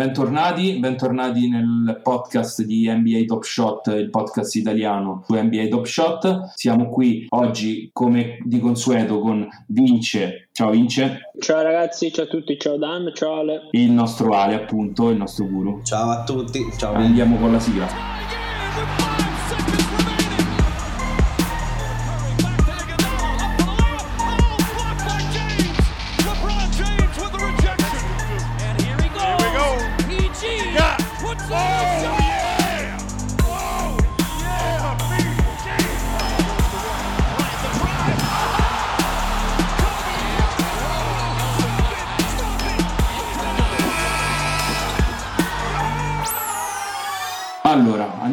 Bentornati, bentornati nel podcast di NBA Top Shot, il podcast italiano su NBA Top Shot. Siamo qui oggi come di consueto con Vince. Ciao Vince. Ciao ragazzi, ciao a tutti, ciao Dan, ciao Ale. Il nostro Ale appunto, il nostro guru. Ciao a tutti, ciao. Andiamo con la sigla.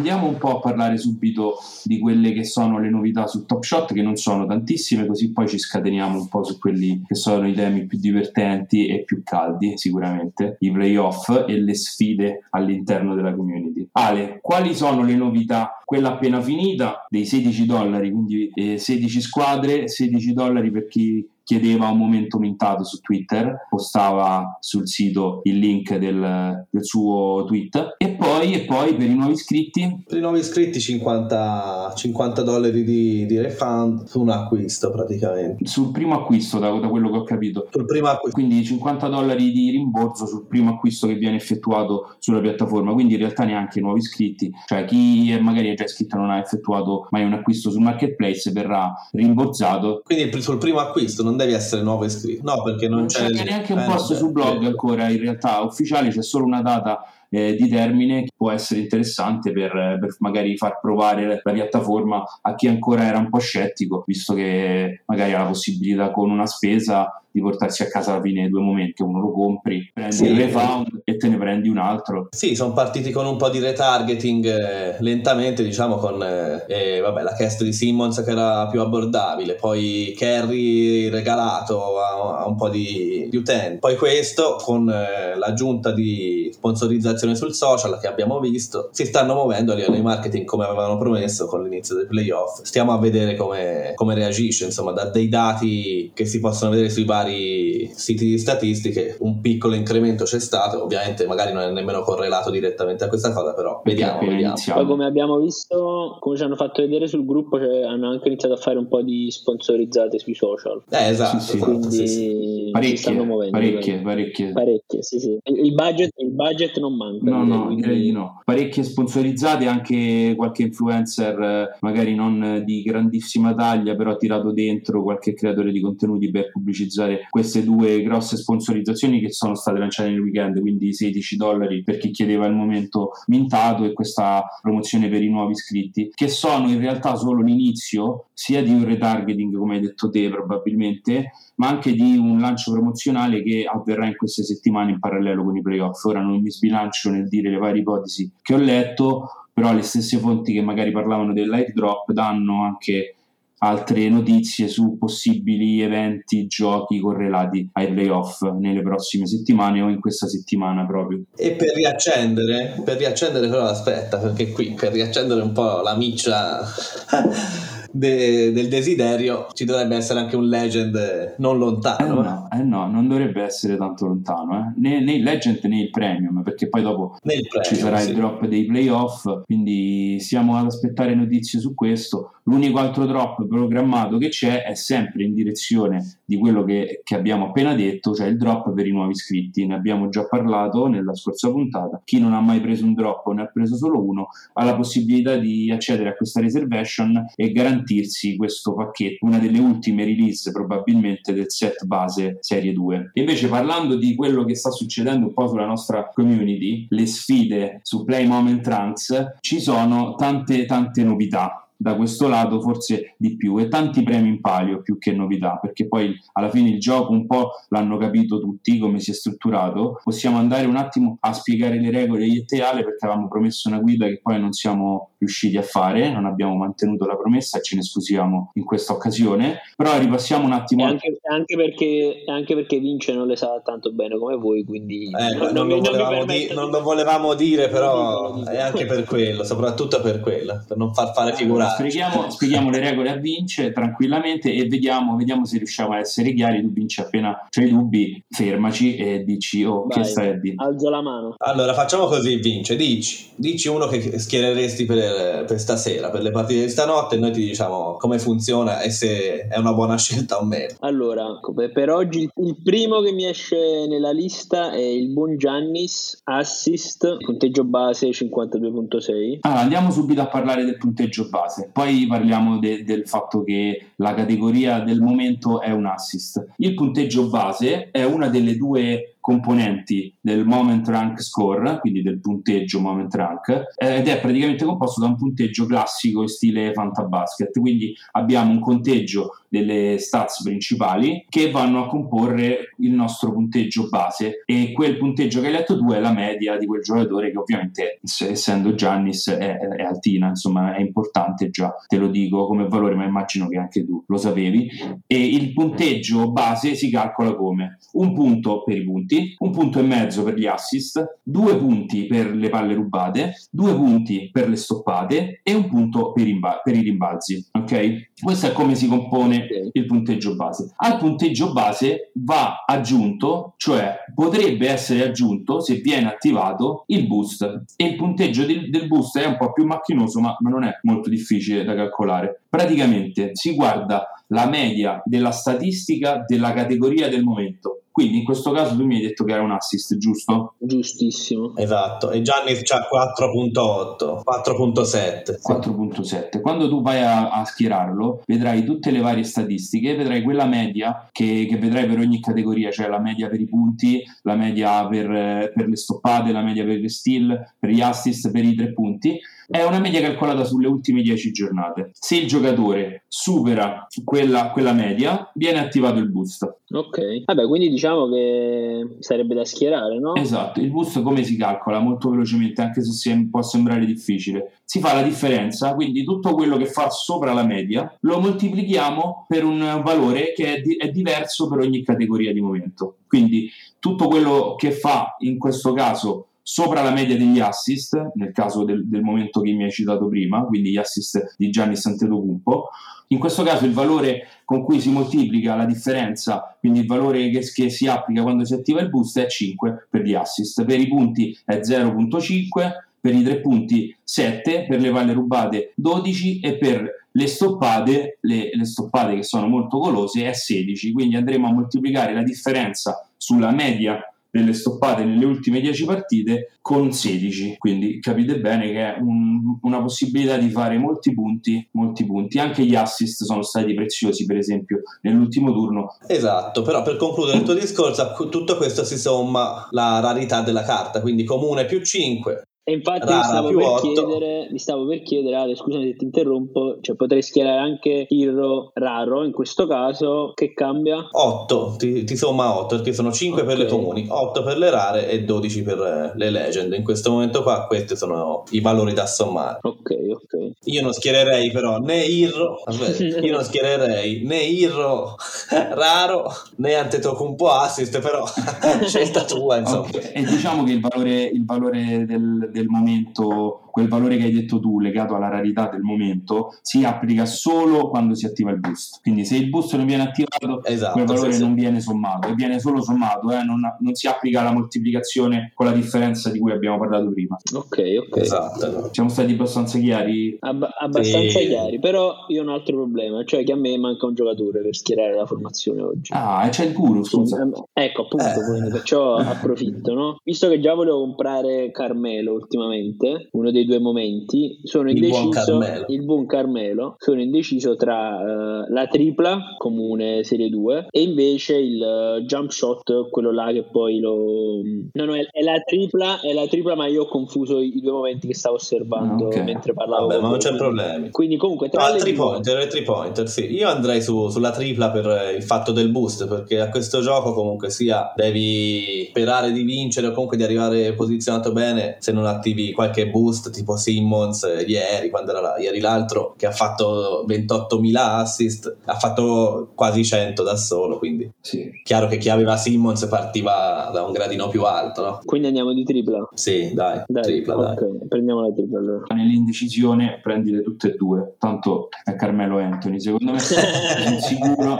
Andiamo un po' a parlare subito di quelle che sono le novità su Top Shot, che non sono tantissime, così poi ci scateniamo un po' su quelli che sono i temi più divertenti e più caldi, sicuramente, i playoff e le sfide all'interno della community. Ale, quali sono le novità? Quella appena finita, dei 16 dollari, quindi eh, 16 squadre, 16 dollari per chi chiedeva un momento mintato su Twitter, postava sul sito il link del, del suo tweet e poi, e poi, per i nuovi iscritti? Per i nuovi iscritti 50, 50 dollari di, di, refund su un acquisto praticamente. Sul primo acquisto da, da, quello che ho capito. Sul primo acquisto quindi 50 dollari di rimborso sul primo acquisto che viene effettuato sulla piattaforma. Quindi in realtà neanche nuovi iscritti. Cioè chi magari è già iscritto e non ha effettuato mai un acquisto sul marketplace verrà rimborsato. Quindi sul primo acquisto non devi essere nuovo iscritto. No, perché non, non c'è, c'è neanche un post sul blog ancora, in realtà ufficiale c'è solo una data eh, di termine che può essere interessante per, per, magari far provare la piattaforma a chi ancora era un po' scettico, visto che magari ha la possibilità con una spesa di portarsi a casa alla fine due momenti, uno lo compri, prendi sì. il refund e te ne prendi un altro. Sì, sono partiti con un po' di retargeting eh, lentamente, diciamo con eh, eh, vabbè, la cast di Simmons che era più abbordabile, poi Kerry regalato a, a un po' di, di, utenti, poi questo con eh, l'aggiunta di sponsorizzazione sul social che abbiamo visto, si stanno muovendo a livello di marketing come avevano promesso con l'inizio dei playoff. Stiamo a vedere come, come reagisce, insomma, da dei dati che si possono vedere sui vari vari siti di statistiche un piccolo incremento c'è stato, ovviamente magari non è nemmeno correlato direttamente a questa cosa, però vediamo. vediamo. Poi come abbiamo visto, come ci hanno fatto vedere sul gruppo, cioè, hanno anche iniziato a fare un po' di sponsorizzate sui social. Eh, esatto, sì, sì, quindi sì, sì. Parecchie, stanno muovendo. Parecchie, parecchie. Parecchie, sì, sì. Il budget, il budget non manca. No, no, quindi... direi di no. Parecchie sponsorizzate, anche qualche influencer, eh, magari non di grandissima taglia, però ha tirato dentro qualche creatore di contenuti per pubblicizzare queste due grosse sponsorizzazioni che sono state lanciate nel weekend, quindi 16 dollari per chi chiedeva il momento mintato e questa promozione per i nuovi iscritti, che sono in realtà solo l'inizio sia di un retargeting, come hai detto te probabilmente, ma anche di un lancio promozionale che avverrà in queste settimane in parallelo con i playoff. Ora non mi sbilancio nel dire le varie ipotesi che ho letto, però le stesse fonti che magari parlavano del light drop danno anche altre notizie su possibili eventi, giochi correlati ai playoff nelle prossime settimane o in questa settimana proprio. E per riaccendere, per riaccendere però aspetta, perché qui per riaccendere un po' la miccia de, del desiderio ci dovrebbe essere anche un legend non lontano. Eh no, eh no non dovrebbe essere tanto lontano, eh. né, né, il legend né il premium, perché poi dopo premium, ci sarà sì. il drop dei playoff, quindi siamo ad aspettare notizie su questo. L'unico altro drop programmato che c'è è sempre in direzione di quello che, che abbiamo appena detto, cioè il drop per i nuovi iscritti. Ne abbiamo già parlato nella scorsa puntata. Chi non ha mai preso un drop o ne ha preso solo uno ha la possibilità di accedere a questa reservation e garantirsi questo pacchetto, una delle ultime release probabilmente del set base serie 2. Invece parlando di quello che sta succedendo un po' sulla nostra community, le sfide su Play Moment Trunks, ci sono tante tante novità da questo lato forse di più. E tanti premi in palio più che novità perché poi alla fine il gioco un po' l'hanno capito tutti come si è strutturato. Possiamo andare un attimo a spiegare le regole io e te Ale perché avevamo promesso una guida che poi non siamo riusciti a fare non abbiamo mantenuto la promessa e ce ne scusiamo in questa occasione. Però ripassiamo un attimo anche, anche, perché, anche perché Vince non le sa tanto bene come voi quindi eh, non, non, lo volevamo di, non, lo volevamo dire però è anche per quello soprattutto per quello per non far fare figurare spieghiamo, spieghiamo, le regole a Vince tranquillamente e vediamo, vediamo, se riusciamo a essere chiari. Tu Vince appena c'hai dubbi, fermaci e dici oh Vai, che stai a dire. Alzo la mano. Allora facciamo così Vince, dici, dici uno che schiereresti per, per stasera, per le partite di stanotte e noi ti diciamo come funziona e se è una buona scelta o meno. Allora, per oggi il primo che mi esce nella lista è il buon Giannis, assist, punteggio base 52.6. Allora, andiamo subito a parlare del punteggio base, poi parliamo de- del fatto che la categoria del momento è un assist. Il punteggio base è una delle due componenti del moment rank score, quindi del punteggio moment rank, eh, ed è praticamente composto da un punteggio classico in stile fantabasket, quindi abbiamo un conteggio delle stats principali che vanno a comporre il nostro punteggio base. E quel punteggio che hai letto tu è la media di quel giocatore che ovviamente essendo Giannis è, è altina, insomma è importante già, te lo dico come valore, ma immagino che anche tu lo sapevi. E il punteggio base si calcola come un punto per i punti punti, un punto e mezzo per gli assist, due punti per le palle rubate, due punti per le stoppate e un punto per, rimba- per i rimbalzi. Ok? Questo è come si compone il punteggio base. Al punteggio base va aggiunto, cioè potrebbe essere aggiunto se viene attivato il boost. E il punteggio del, del boost è un po' più macchinoso, ma, ma non è molto difficile da calcolare. Praticamente si guarda la media della statistica della categoria del momento quindi in questo caso tu mi hai detto che era un assist, giusto? Giustissimo. Esatto, e Gianni c'ha 4.8, 4.7. 4.7. Quando tu vai a, a, schierarlo, vedrai tutte le varie statistiche, vedrai quella media che, che, vedrai per ogni categoria, cioè la media per i punti, la media per, per le stoppate, la media per le steal, per gli assist, per i tre punti è una media calcolata sulle ultime 10 giornate. Se il giocatore supera quella, quella media, viene attivato il boost. Ok, vabbè, quindi diciamo che sarebbe da schierare, no? Esatto, il boost come si calcola? Molto velocemente, anche se può sembrare difficile. Si fa la differenza, quindi tutto quello che fa sopra la media lo moltiplichiamo per un valore che è, di- è diverso per ogni categoria di momento. Quindi tutto quello che fa in questo caso sopra la media degli assist, nel caso del, del momento che mi hai citato prima, quindi gli assist di Gianni Antetokounmpo. In questo caso il valore con cui si moltiplica la differenza, quindi il valore che, che, si applica quando si attiva il boost è 5 per gli assist, per i punti è 0.5, per i tre punti 7, per le palle rubate 12 e per le stoppate, le, le stoppate che sono molto golose è 16, quindi andremo a moltiplicare la differenza sulla media delle stoppate nelle ultime 10 partite con 16 quindi capite bene che è un, una possibilità di fare molti punti molti punti. Anche gli assist sono stati preziosi per esempio nell'ultimo turno. Esatto però per concludere il tuo discorso a tutto questo si somma la rarità della carta quindi comune più 5 e infatti mi stavo, per chiedere, mi stavo, per chiedere, Ale, scusami se ti interrompo, cioè potrei schierare anche Irro raro in questo caso, che cambia? 8, ti, ti somma 8 perché sono 5 okay. per le comuni, 8 per le rare e 12 per le legend. In questo momento qua questi sono i valori da sommare. Ok, ok. Io non schiererei però né Irro, aspetta, io non schiererei né Irro raro né Antetokounmpo assist, però scelta tua insomma. Okay. E diciamo che il valore, il valore del del momento, quel valore che hai detto tu legato alla rarità del momento, si applica solo quando si attiva il boost. Quindi se il boost non viene attivato, esatto, quel valore sì, non sì. viene sommato, e viene solo sommato, eh? non, non, si applica la moltiplicazione con la differenza di cui abbiamo parlato prima. Ok, ok. Esatto. Siamo stati abbastanza chiari? Ab- abbastanza sì. chiari, però io ho un altro problema, cioè che a me manca un giocatore per schierare la formazione oggi. Ah, e c'è il guru, scusa. Ecco, appunto, eh. perciò approfitto, no? Visto che già volevo comprare Carmelo ultimamente, uno dei due momenti, sono il indeciso, buon il buon Carmelo, sono indeciso tra uh, la tripla comune serie 2 e invece il uh, jump shot, quello là che poi lo... No, no, è, è, la tripla, è la tripla, ma io ho confuso i, i due momenti che stavo osservando okay. mentre parlavo. Vabbè, ma non c'è problema. Quindi comunque tra no, le 3 pointer, three pointer, sì. Io andrei su, sulla tripla per il fatto del boost, perché a questo gioco comunque sia devi sperare di vincere o comunque di arrivare posizionato bene se non attivi qualche boost tipo Simmons ieri, quando era là, ieri l'altro che ha fatto 28.000 assist, ha fatto quasi 100 da solo, quindi sì. chiaro che chi aveva Simmons partiva da un gradino più alto. No? Quindi andiamo di tripla? Sì, dai, dai tripla, okay. dai. Prendiamo la tripla allora. Nell'indecisione prendile tutte e due, tanto è Carmelo Anthony, secondo me sono sicuro,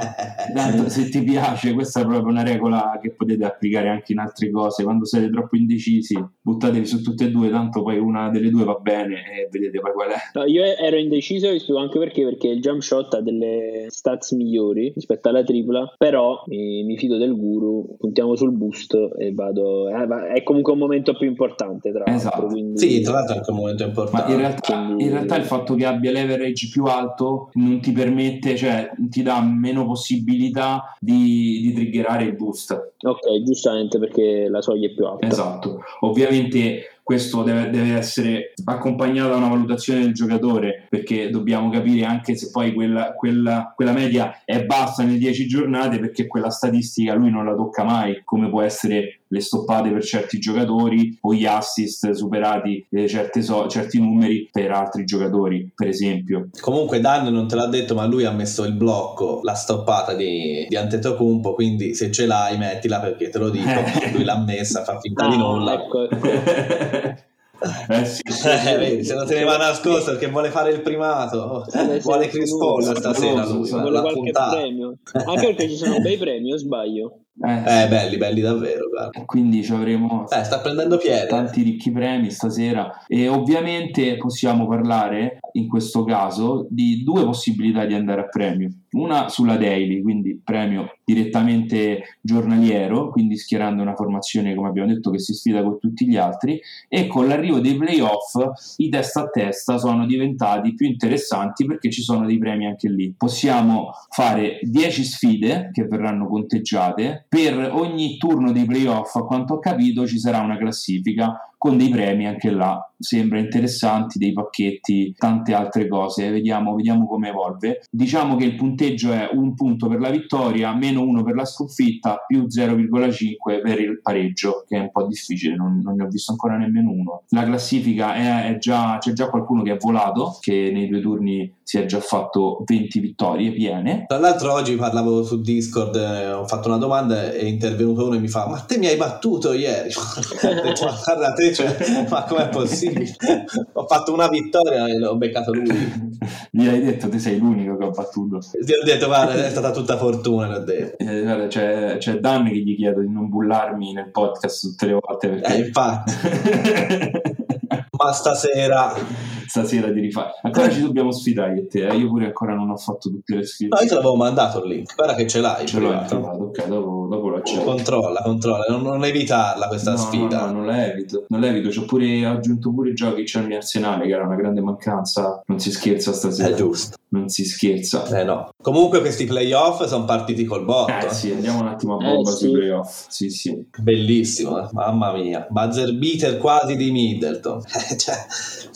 tanto se ti piace, questa è proprio una regola che potete applicare anche in altre cose, quando siete troppo indecisi buttatevi su tutte e due, tanto poi una delle due va bene e vedete poi qual è. No, io ero indeciso anche perché, perché il jump shot ha delle stats migliori rispetto alla tripla, però mi, mi fido del guru, puntiamo sul boost e vado, eh, è comunque un momento più importante tra esatto. l'altro. Quindi... Sì, tra l'altro è anche un momento importante. Ma in realtà, quindi... in realtà il fatto che abbia leverage più alto non ti permette, cioè ti dà meno possibilità di, di triggerare il boost. Ok, giustamente perché la soglia è più alta. Esatto, ovviamente questo deve, deve, essere accompagnato da una valutazione del giocatore perché dobbiamo capire anche se poi quella, quella, quella, media è bassa nelle 10 giornate perché quella statistica lui non la tocca mai come può essere le stoppate per certi giocatori o gli assist superati eh, so, certi numeri per altri giocatori per esempio comunque Dan non te l'ha detto ma lui ha messo il blocco la stoppata di, di Antetokounmpo quindi se ce l'hai mettila perché te lo dico lui l'ha messa fa finta ah, di nulla ecco. Eh sì, eh, vedi, se non te ne va nascosto perché vuole fare il primato, eh, vuole Chris Paul stasera. Lui, vuole qualche puntata. premio. Anche perché ci sono bei premi, o sbaglio? Eh, eh, belli, belli davvero. Guarda. Quindi ci avremo eh, sta prendendo piede. tanti ricchi premi stasera e ovviamente possiamo parlare in questo caso di due possibilità di andare a premio. Una sulla daily, quindi premio direttamente giornaliero, quindi schierando una formazione, come abbiamo detto, che si sfida con tutti gli altri, e con l'arrivo dei playoff i testa a testa sono diventati più interessanti perché ci sono dei premi anche lì. Possiamo fare 10 sfide che verranno conteggiate per ogni turno dei playoff, a quanto ho capito, ci sarà una classifica con dei premi anche là. Sembra interessanti dei pacchetti tante altre cose. Vediamo, vediamo come evolve. Diciamo che il punteggio è un punto per la vittoria meno uno per la sconfitta più 0,5 per il pareggio che è un po' difficile non, non ne ho visto ancora nemmeno uno. La classifica è, è già c'è già qualcuno che è volato che nei due turni si è già fatto 20 vittorie piene. Tra l'altro oggi parlavo su Discord eh, ho fatto una domanda e è intervenuto uno e mi fa ma te mi hai battuto ieri? Guarda te cioè, ma com'è possibile? ho fatto una vittoria e l'ho beccato lui. Gli hai detto, ti sei l'unico che ho battuto. Ti ho detto, guarda, è stata tutta fortuna, l'ho detto. Eh, guarda, c'è, c'è Dan che gli chiedo di non bullarmi nel podcast tutte le volte perché... Eh, infatti. ma stasera stasera di rifare. Ancora ci dobbiamo sfidare e te eh? io pure ancora non ho fatto tutte le sfide. No io te l'avevo mandato il link guarda che ce l'hai ce l'ho attivato ok dopo, dopo lo accetto. Controlla controlla non, non evitarla questa no, sfida. no, no, non la evito non la evito. Ci ho pure aggiunto pure i giochi c'è il mio arsenale che era una grande mancanza. Non si scherza stasera. È giusto non si scherza eh no comunque questi playoff sono partiti col botto eh sì andiamo un attimo a bomba eh, sui sì. playoff sì sì bellissimo eh. mamma mia buzzer beater quasi di Middleton cioè,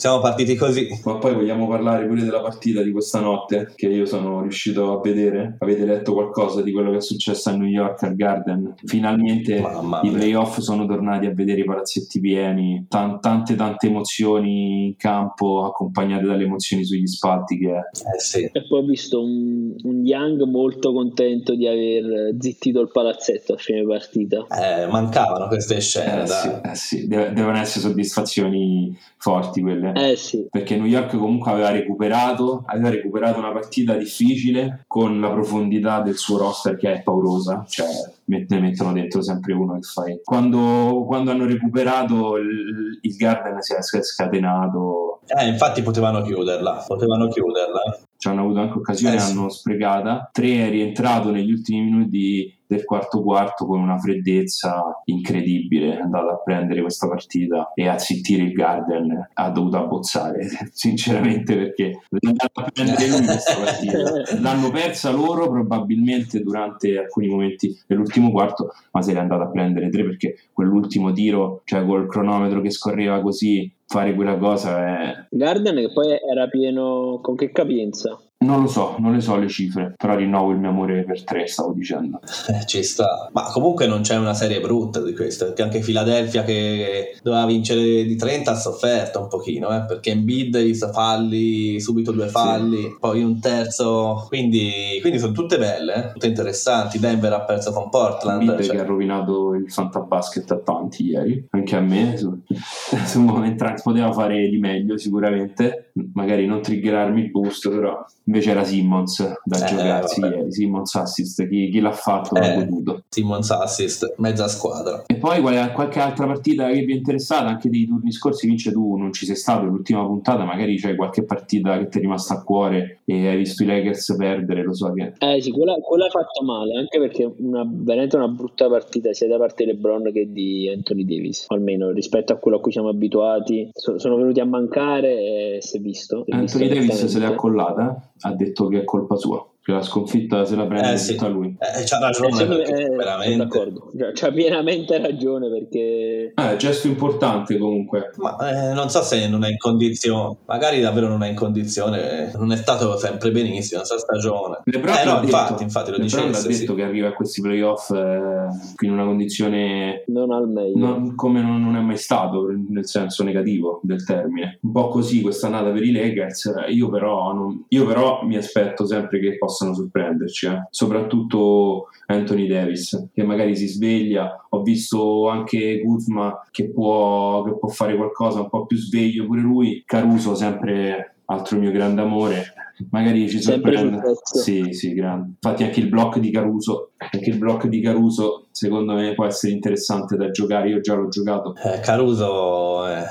siamo partiti così. Ma poi vogliamo parlare pure della partita di questa notte che io sono riuscito a vedere. Avete letto qualcosa di quello che è successo a New York al Garden? Finalmente i playoff sono tornati a vedere i palazzetti pieni, T- tante tante emozioni in campo accompagnate dalle emozioni sugli spalti che è. Eh sì. E poi ho visto un, un Young molto contento di aver zittito il palazzetto a fine partita. Eh, mancavano queste scene. Eh, sì, eh sì. De- devono essere soddisfazioni forti quelle. Eh sì. Perché New York comunque aveva recuperato, aveva recuperato una partita difficile con la profondità del suo roster che è paurosa, cioè ne mettono dentro sempre uno che fai. Quando, quando hanno recuperato il, il Garden si è scatenato. Eh, infatti potevano chiuderla, potevano chiuderla. Ci hanno avuto anche occasione, eh, sì. hanno sprecata. Tre è rientrato negli ultimi minuti del quarto quarto con una freddezza incredibile è andato a prendere questa partita e a zittire il Garden ha dovuto abbozzare sinceramente perché l'hanno a prendere lui questa partita l'hanno persa loro probabilmente durante alcuni momenti dell'ultimo quarto ma se l'è andata a prendere tre perché quell'ultimo tiro cioè col cronometro che scorreva così fare quella cosa è Garden che poi era pieno con che capienza Non lo so, non le so le cifre, però rinnovo il mio amore per tre, stavo dicendo. Eh, ci sta. Ma comunque non c'è una serie brutta di questo, perché anche Philadelphia che doveva vincere di 30 ha sofferto un pochino, eh, perché Embiid gli falli, subito due falli, sì. poi un terzo, quindi, quindi sono tutte belle, eh, tutte interessanti. Denver ha perso con Portland. Embiid cioè... che ha rovinato il Fantabasket a tanti ieri, anche a me, su, su Momentrans poteva fare di meglio sicuramente, magari non triggerarmi il boost, però invece era Simmons da eh, giocarsi vabbè. ieri, Simmons assist, chi, chi l'ha fatto l'ha eh, goduto. Simmons assist, mezza squadra. E poi qualche altra partita che vi è interessata, anche dei turni scorsi, vince tu, non ci sei stato l'ultima puntata, magari c'è qualche partita che ti è rimasta a cuore e hai visto i Lakers perdere, lo so che... Eh sì, quella, quella ha fatto male, anche perché una, veramente una brutta partita sia da parte di LeBron che di Anthony Davis, almeno rispetto a quello a cui siamo abituati, so, sono venuti a mancare e è visto. Anthony Davis se l'è accollata, ha detto che è colpa sua la sconfitta se la prende eh, sì. tutta lui. Eh, c'ha ragione, eh, perché, eh, veramente. d'accordo. Cioè, c'ha pienamente ragione perché... Eh, gesto importante comunque. Ma eh, non so se non è in condizione, magari davvero non è in condizione, non è stato sempre benissimo questa stagione. Lebron eh no, infatti, detto, infatti lo dicevo. ha detto sì. che arriva a questi playoff eh, in una condizione... Non al meglio. Non, come non, non, è mai stato, nel senso negativo del termine. Un po' così questa annata per i Lakers, io però, non, io però mi aspetto sempre che possa possano sorprenderci, eh. soprattutto Anthony Davis che magari si sveglia. Ho visto anche Kuzma che può, che può fare qualcosa un po' più sveglio pure lui. Caruso sempre altro mio grande amore magari ci sorprende. Sì, sì, grande. Infatti anche il blocco di Caruso, anche il blocco di Caruso secondo me può essere interessante da giocare, io già l'ho giocato. Eh, Caruso è,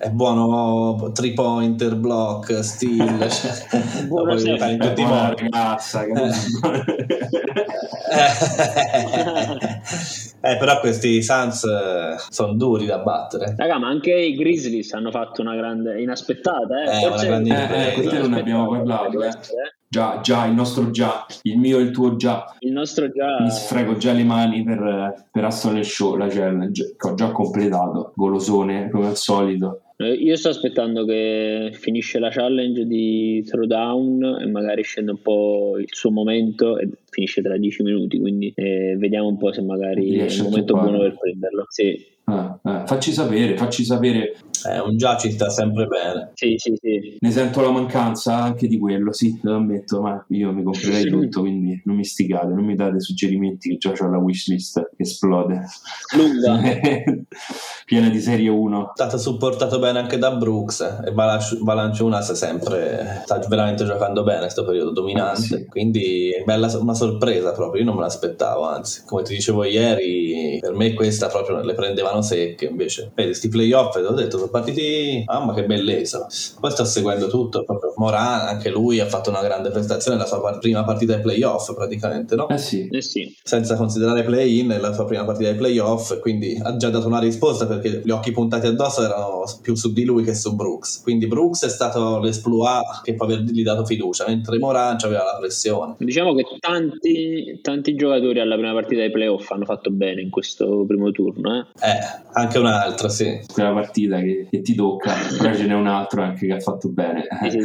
è buono, 3 pointer, block, steal, cioè, buono in tutti i modi. Ragazza, eh, però questi Suns eh, sono duri da battere. Raga, ma anche i Grizzlies hanno fatto una grande inaspettata, eh. eh Forse una grande eh, eh, non ne abbiamo parlato, eh. Già, già, il nostro già, il mio e il tuo già. Il nostro già. Mi sfrego già le mani per, per Aston Show, la challenge, che ho già completato, golosone come al solito. Eh, io sto aspettando che finisce la challenge di Throwdown e magari scende un po' il suo momento e finisce tra 10 minuti, quindi eh, vediamo un po' se magari è il momento buono per prenderlo. Sì. Ah, ah, facci sapere, facci sapere. Eh, un già ci sta sempre bene. Sì, sì, sì. Ne sento la mancanza anche di quello, sì, lo ammetto, ma io mi comprerei tutto, quindi non mi stigate, non mi date suggerimenti che già ho la wishlist che esplode. Lunga. Piena di serie 1. È stato supportato bene anche da Brooks e Valanciunas sempre sta veramente giocando bene questo periodo, dominante. Ah, sì. Quindi è bella, una sorpresa proprio, io non me l'aspettavo, anzi, come ti dicevo ieri, per me questa proprio le prendevano secche invece. Vedi, questi playoff, ho detto, sono partiti, mamma che bellezza. Poi sto seguendo tutto, proprio Moran, anche lui ha fatto una grande prestazione la sua prima partita ai playoff praticamente, no? Eh sì. Eh sì. Senza considerare play-in, la sua prima partita ai playoff, quindi ha già dato una risposta perché gli occhi puntati addosso erano più su di lui che su Brooks. Quindi Brooks è stato l'esploit che può avergli dato fiducia, mentre Moran aveva la pressione. Diciamo che tanti, tanti giocatori alla prima partita ai playoff hanno fatto bene in questo primo turno. Eh, eh anche un'altra, sì. Quella partita che, che ti tocca, però ce n'è un altro anche che ha fatto bene. Sì, sì,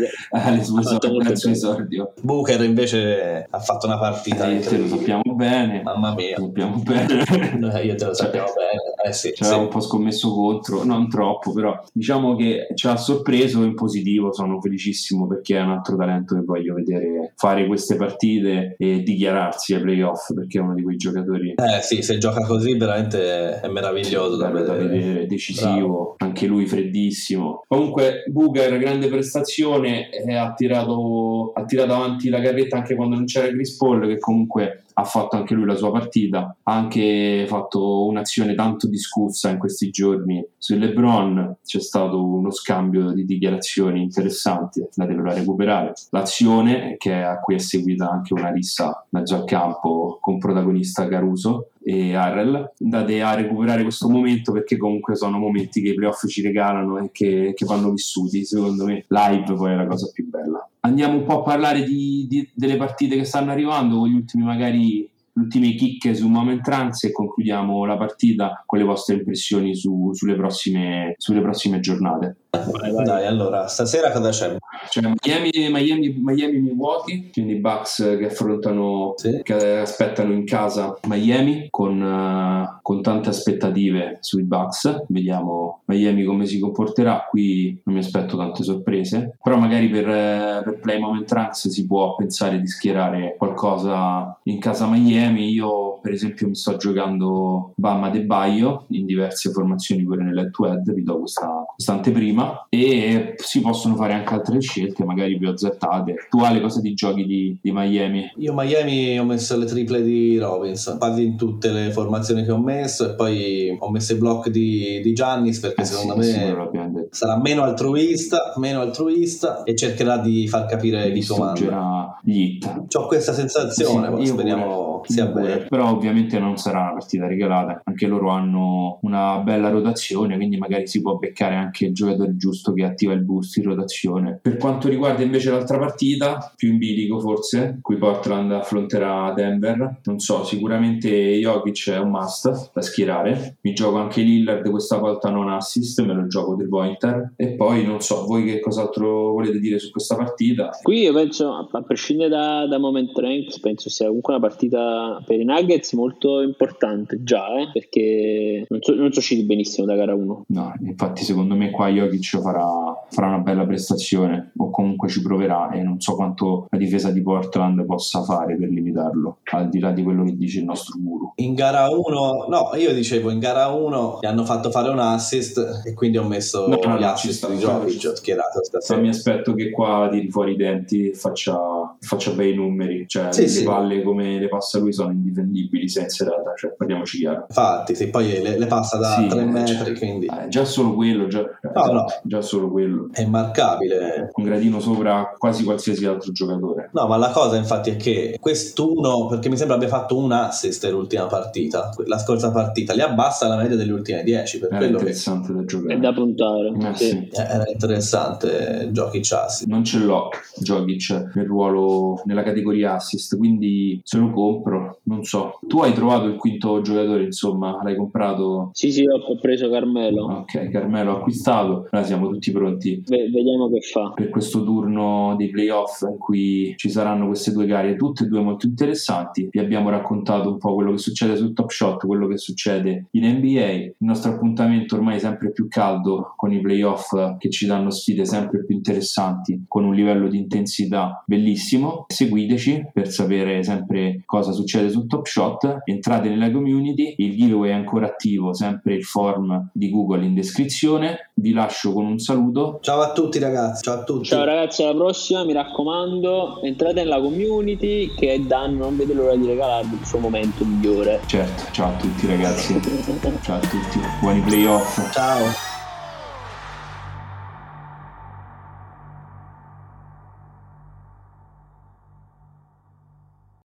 sì. esordio. Booker invece ha fatto una partita. Eh, te lo sappiamo bene. Mamma mia. Lo sappiamo bene. Eh, io te lo sappiamo cioè, bene. Eh sì. Ci aveva un po' scommesso contro, non troppo, però diciamo che ci ha sorpreso in positivo. Sono felicissimo perché è un altro talento che voglio vedere fare queste partite e dichiararsi ai playoff perché è uno di quei giocatori. Eh sì, se gioca così veramente è meraviglioso da, da vedere, decisivo, Bravo. anche lui freddissimo. Comunque Booker, grande prestazione, eh, ha, tirato, ha tirato avanti la carretta anche quando non c'era Chris Paul che comunque ha fatto anche lui la sua partita, ha anche fatto un'azione tanto discussa in questi giorni su LeBron, c'è stato uno scambio di dichiarazioni interessanti, andatevelo a recuperare. L'azione che a cui è seguita anche una rissa mezzo al campo con protagonista Caruso e Harrell, andate a recuperare questo momento perché comunque sono momenti che i playoff ci regalano e che, che vanno vissuti, secondo me. Live poi è la cosa più bella andiamo un po' a parlare di, di, delle partite che stanno arrivando, con gli ultimi magari le ultime chicche su Moment Trance e concludiamo la partita con le vostre impressioni su, sulle, prossime, sulle prossime giornate. Vai, vai. Dai, allora, stasera cosa c'è? C'è Miami, Miami, Miami Milwaukee, quindi Bucks che affrontano, sì. che aspettano in casa Miami con, uh, con, tante aspettative sui Bucks. Vediamo Miami come si comporterà. Qui non mi aspetto tante sorprese, però magari per, uh, per Play Moment Ranks si può pensare di schierare qualcosa in casa Miami. Io, per esempio, mi sto giocando Bama De Baio in diverse formazioni pure nell'head to head. Vi do questa, questa anteprima e si possono fare anche altre scelte, magari più azzardate. Tu hai le cose di giochi di, di, Miami? Io Miami ho messo le triple di Robinson, quasi in tutte le formazioni che ho messo e poi ho messo i block di, di Giannis perché eh secondo sì, me sarà meno altruista, meno altruista e cercherà di far capire di comando. Gli hit. Ho questa sensazione, sì, speriamo pure, sia bene. Però ovviamente non sarà una partita regalata, anche loro hanno una bella rotazione, quindi magari si può beccare anche il giocatore giusto che attiva il boost in rotazione. Per quanto riguarda invece l'altra partita, più in bilico forse, qui Portland affronterà Denver, non so, sicuramente Jokic è un must da schierare, mi gioco anche Lillard questa volta non assist, me lo gioco del pointer e poi non so, voi che cos'altro volete dire su questa partita? Qui io penso, a prescindere da, da moment ranks, penso sia comunque una partita per i Nuggets molto importante già, eh, perché non, so, non sono usciti benissimo da gara 1. No, infatti secondo me qua Jokic farà, farà una bella prestazione o comunque ci proverà e non so quanto la difesa di Portland possa fare per limitarlo, al di là di quello che dice il nostro guru. In gara 1, no, io dicevo in gara 1 gli hanno fatto fare un assist e quindi ho messo no, no, gli assist di Jokic ho schierato stasera. Mi aspetto che qua tiri fuori i denti e faccia, faccia bei numeri, cioè sì, le sì. palle come le passa lui sono indifendibili senza data, cioè parliamoci chiaro. Infatti, se poi le, le, passa da sì, 3 eh, metri, cioè, quindi... Eh, già solo quello, già, no, già, no. già solo quello. È immarcabile. Un gradino sopra quasi qualsiasi altro giocatore. No, ma la cosa infatti è che quest'uno, perché mi sembra abbia fatto un assist l'ultima partita, la scorsa partita, li abbassa la media delle ultime 10. Per Era interessante che... da giocare. È da puntare. Eh, sì. Era interessante Jokic assist. Non ce l'ho Jokic nel ruolo, nella categoria assist, quindi se lo compro, non so. Tu hai trovato il quinto giocatore, insomma, l'hai comprato? Sì, sì, ho preso Carmelo. Ok, Carmelo acquistato, ora siamo tutti pronti. V- vediamo che fa. Per questo turno dei playoff in cui ci saranno queste due gare, tutte e due molto interessanti. Vi abbiamo raccontato un po' quello che succede sul Top Shot, quello che succede in NBA. Il nostro appuntamento ormai è sempre più caldo con i playoff che ci danno sfide sempre più interessanti, con un livello di intensità bellissimo. Seguiteci per sapere sempre cosa succede sul Top Shot. Entrate nella community, il giveaway è ancora attivo, sempre il form di Google in descrizione. Vi lascio con un saluto. Ciao a tutti ragazzi, ciao a tutti. Ciao ragazzi, alla prossima, mi raccomando, entrate nella community che Dan non vede l'ora di regalarvi il suo momento migliore. Certo, ciao a tutti ragazzi. ciao a tutti, buoni playoff. Ciao.